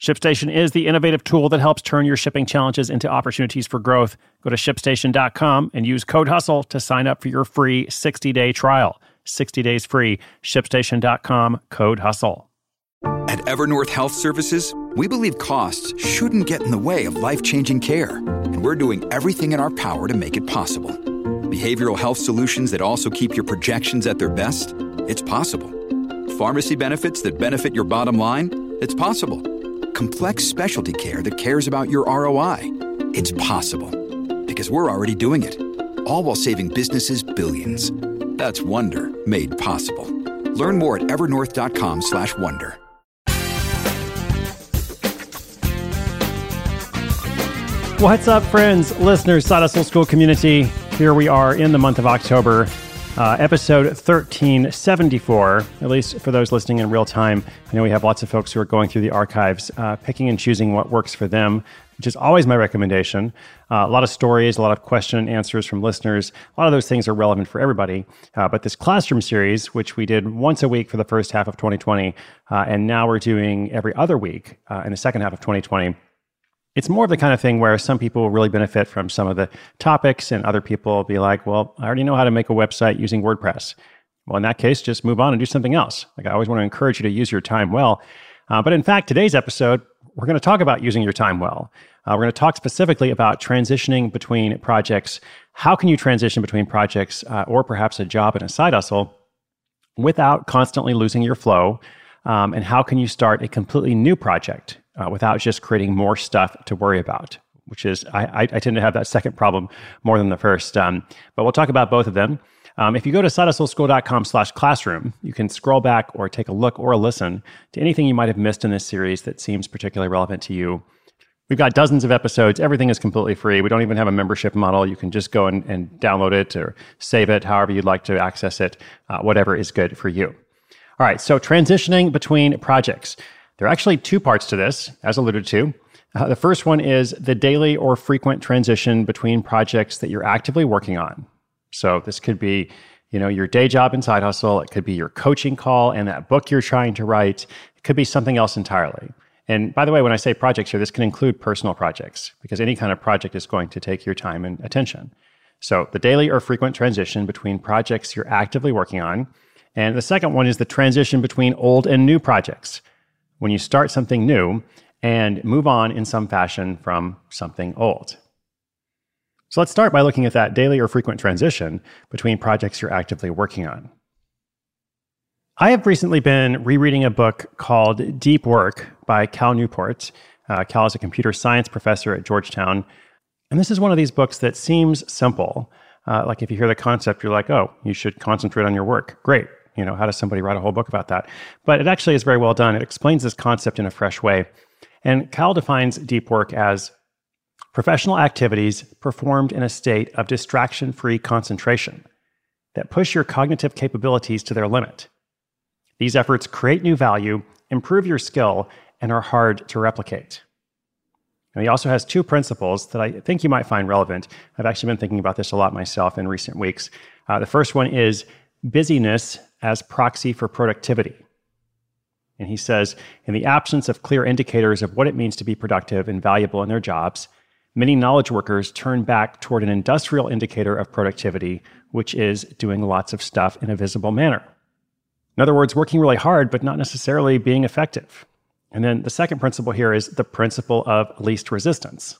ShipStation is the innovative tool that helps turn your shipping challenges into opportunities for growth. Go to shipstation.com and use code HUSTLE to sign up for your free 60 day trial. 60 days free. ShipStation.com, code HUSTLE. At Evernorth Health Services, we believe costs shouldn't get in the way of life changing care, and we're doing everything in our power to make it possible. Behavioral health solutions that also keep your projections at their best? It's possible. Pharmacy benefits that benefit your bottom line? It's possible complex specialty care that cares about your ROI. It's possible because we're already doing it. All while saving businesses billions. That's Wonder made possible. Learn more at evernorth.com/wonder. What's up, friends, listeners, Side Hustle School community? Here we are in the month of October uh, episode 1374, at least for those listening in real time. I know we have lots of folks who are going through the archives, uh, picking and choosing what works for them, which is always my recommendation. Uh, a lot of stories, a lot of question and answers from listeners. A lot of those things are relevant for everybody. Uh, but this classroom series, which we did once a week for the first half of 2020, uh, and now we're doing every other week uh, in the second half of 2020 it's more of the kind of thing where some people really benefit from some of the topics, and other people will be like, well, I already know how to make a website using WordPress. Well, in that case, just move on and do something else. Like I always want to encourage you to use your time well. Uh, but in fact, today's episode, we're going to talk about using your time well. Uh, we're going to talk specifically about transitioning between projects. How can you transition between projects uh, or perhaps a job and a side hustle without constantly losing your flow? Um, and how can you start a completely new project uh, without just creating more stuff to worry about, which is, I, I, tend to have that second problem more than the first. Um, but we'll talk about both of them. Um, if you go to sidehustleschool.com slash classroom, you can scroll back or take a look or listen to anything you might have missed in this series that seems particularly relevant to you. We've got dozens of episodes. Everything is completely free. We don't even have a membership model. You can just go and, and download it or save it, however you'd like to access it, uh, whatever is good for you. All right, so transitioning between projects. There are actually two parts to this, as alluded to. Uh, the first one is the daily or frequent transition between projects that you're actively working on. So this could be, you know, your day job and side hustle. It could be your coaching call and that book you're trying to write. It could be something else entirely. And by the way, when I say projects here, this can include personal projects because any kind of project is going to take your time and attention. So the daily or frequent transition between projects you're actively working on. And the second one is the transition between old and new projects when you start something new and move on in some fashion from something old. So let's start by looking at that daily or frequent transition between projects you're actively working on. I have recently been rereading a book called Deep Work by Cal Newport. Uh, Cal is a computer science professor at Georgetown. And this is one of these books that seems simple. Uh, like if you hear the concept, you're like, oh, you should concentrate on your work. Great you know, how does somebody write a whole book about that? But it actually is very well done. It explains this concept in a fresh way. And Cal defines deep work as professional activities performed in a state of distraction free concentration that push your cognitive capabilities to their limit. These efforts create new value, improve your skill, and are hard to replicate. And he also has two principles that I think you might find relevant. I've actually been thinking about this a lot myself in recent weeks. Uh, the first one is busyness as proxy for productivity. And he says, in the absence of clear indicators of what it means to be productive and valuable in their jobs, many knowledge workers turn back toward an industrial indicator of productivity, which is doing lots of stuff in a visible manner. In other words, working really hard, but not necessarily being effective. And then the second principle here is the principle of least resistance.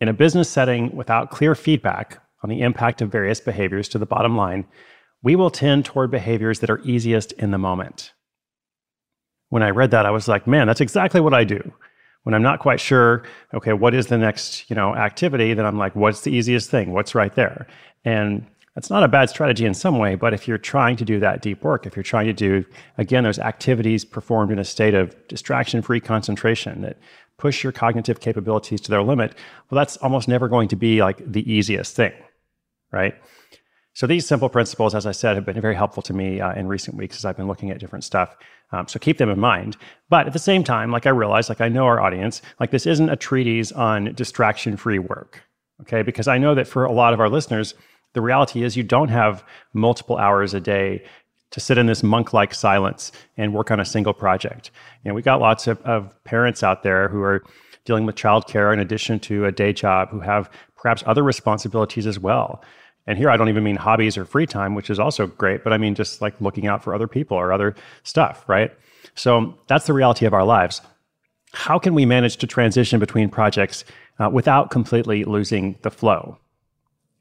In a business setting without clear feedback on the impact of various behaviors to the bottom line, we will tend toward behaviors that are easiest in the moment. When I read that, I was like, man, that's exactly what I do. When I'm not quite sure, okay, what is the next, you know, activity, then I'm like, what's the easiest thing? What's right there? And That's not a bad strategy in some way, but if you're trying to do that deep work, if you're trying to do, again, those activities performed in a state of distraction free concentration that push your cognitive capabilities to their limit, well, that's almost never going to be like the easiest thing, right? So these simple principles, as I said, have been very helpful to me uh, in recent weeks as I've been looking at different stuff. Um, so keep them in mind. But at the same time, like I realize, like I know our audience, like this isn't a treatise on distraction free work. Okay. Because I know that for a lot of our listeners, the reality is you don't have multiple hours a day to sit in this monk like silence and work on a single project. You know, we got lots of, of parents out there who are dealing with childcare in addition to a day job who have perhaps other responsibilities as well. And here I don't even mean hobbies or free time, which is also great, but I mean just like looking out for other people or other stuff, right? So that's the reality of our lives. How can we manage to transition between projects uh, without completely losing the flow?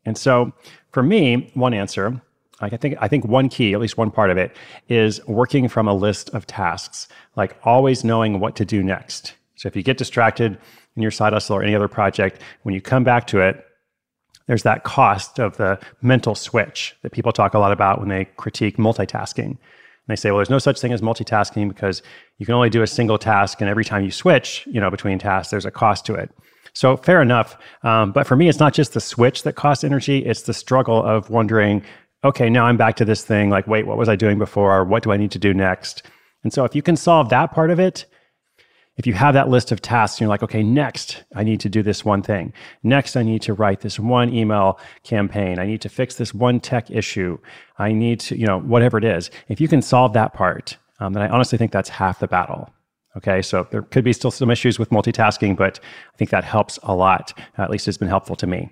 And so for me, one answer, I think I think one key, at least one part of it, is working from a list of tasks, like always knowing what to do next. So if you get distracted in your side hustle or any other project, when you come back to it, there's that cost of the mental switch that people talk a lot about when they critique multitasking. And they say, well, there's no such thing as multitasking because you can only do a single task, and every time you switch, you know, between tasks, there's a cost to it. So fair enough. Um, but for me, it's not just the switch that costs energy; it's the struggle of wondering, okay, now I'm back to this thing. Like, wait, what was I doing before? What do I need to do next? And so if you can solve that part of it, if you have that list of tasks and you're like, okay, next, I need to do this one thing. Next, I need to write this one email campaign. I need to fix this one tech issue. I need to, you know, whatever it is. If you can solve that part, um, then I honestly think that's half the battle. Okay, so there could be still some issues with multitasking, but I think that helps a lot. at least it's been helpful to me.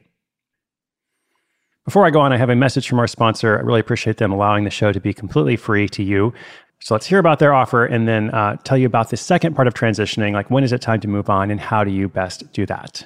Before I go on, I have a message from our sponsor. I really appreciate them allowing the show to be completely free to you. So let's hear about their offer and then uh, tell you about the second part of transitioning like when is it time to move on and how do you best do that?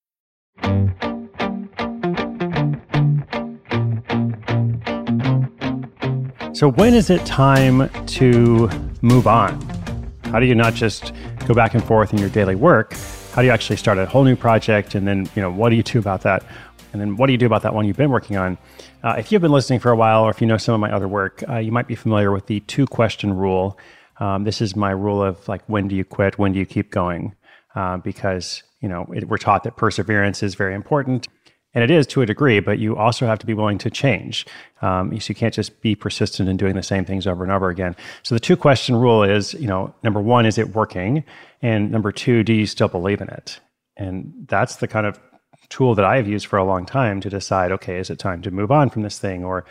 So, when is it time to move on? How do you not just go back and forth in your daily work? How do you actually start a whole new project? And then, you know, what do you do about that? And then, what do you do about that one you've been working on? Uh, if you've been listening for a while, or if you know some of my other work, uh, you might be familiar with the two question rule. Um, this is my rule of like, when do you quit? When do you keep going? Uh, because you know it, we're taught that perseverance is very important and it is to a degree but you also have to be willing to change. Um, so you can't just be persistent in doing the same things over and over again. So the two question rule is you know number one is it working? And number two do you still believe in it? And that's the kind of tool that i have used for a long time to decide okay is it time to move on from this thing or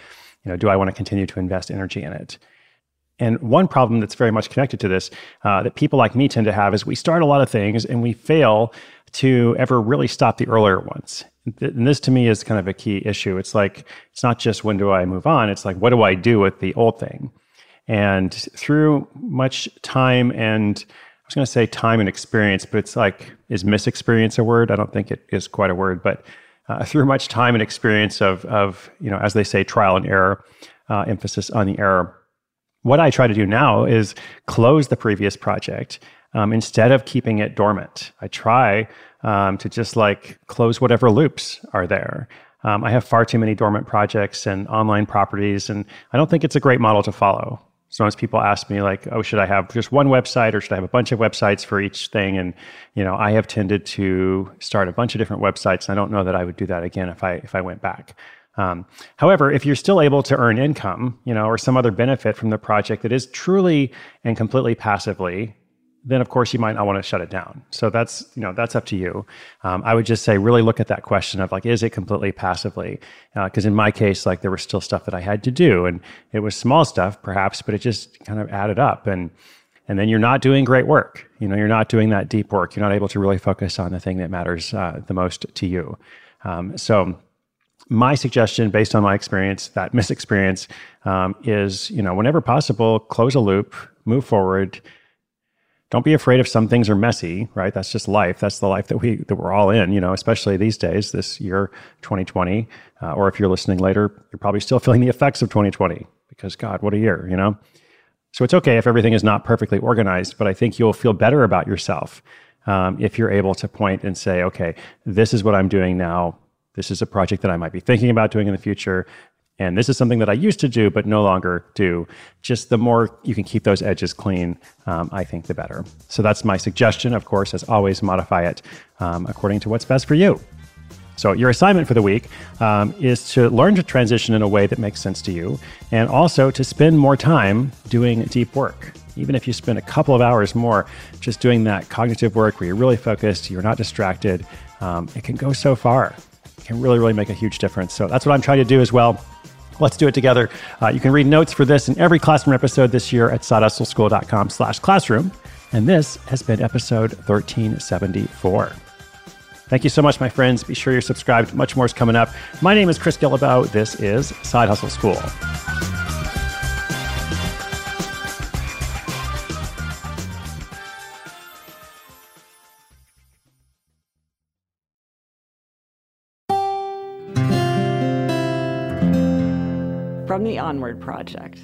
you know do i want to continue to invest energy in it and one problem that's very much connected to this uh, that people like me tend to have is we start a lot of things and we fail to ever really stop the earlier ones. And this to me is kind of a key issue. It's like, it's not just when do I move on, it's like, what do I do with the old thing? And through much time and I was going to say time and experience, but it's like, is misexperience a word? I don't think it is quite a word, but uh, through much time and experience of, of, you know, as they say, trial and error, uh, emphasis on the error. What I try to do now is close the previous project um, instead of keeping it dormant. I try um, to just like close whatever loops are there. Um, I have far too many dormant projects and online properties, and I don't think it's a great model to follow. Sometimes people ask me like, "Oh, should I have just one website or should I have a bunch of websites for each thing?" And you know, I have tended to start a bunch of different websites, and I don't know that I would do that again if I if I went back. Um, however, if you're still able to earn income, you know, or some other benefit from the project that is truly and completely passively then of course you might not want to shut it down. So that's you know that's up to you. Um, I would just say really look at that question of like is it completely passively? Because uh, in my case, like there was still stuff that I had to do, and it was small stuff perhaps, but it just kind of added up, and and then you're not doing great work. You know you're not doing that deep work. You're not able to really focus on the thing that matters uh, the most to you. Um, so my suggestion, based on my experience, that misexperience, um, is you know whenever possible, close a loop, move forward. Don't be afraid if some things are messy, right? That's just life. That's the life that we that we're all in, you know. Especially these days, this year, 2020, uh, or if you're listening later, you're probably still feeling the effects of 2020 because God, what a year, you know. So it's okay if everything is not perfectly organized, but I think you'll feel better about yourself um, if you're able to point and say, okay, this is what I'm doing now. This is a project that I might be thinking about doing in the future. And this is something that I used to do, but no longer do. Just the more you can keep those edges clean, um, I think the better. So that's my suggestion. Of course, as always, modify it um, according to what's best for you. So, your assignment for the week um, is to learn to transition in a way that makes sense to you, and also to spend more time doing deep work. Even if you spend a couple of hours more just doing that cognitive work where you're really focused, you're not distracted, um, it can go so far. Can really, really make a huge difference. So, that's what I'm trying to do as well. Let's do it together. Uh, you can read notes for this in every classroom episode this year at sidehustleschool.com slash classroom. And this has been episode 1374. Thank you so much, my friends. Be sure you're subscribed. Much more is coming up. My name is Chris Guillebeau. This is Side Hustle School. Onward Project.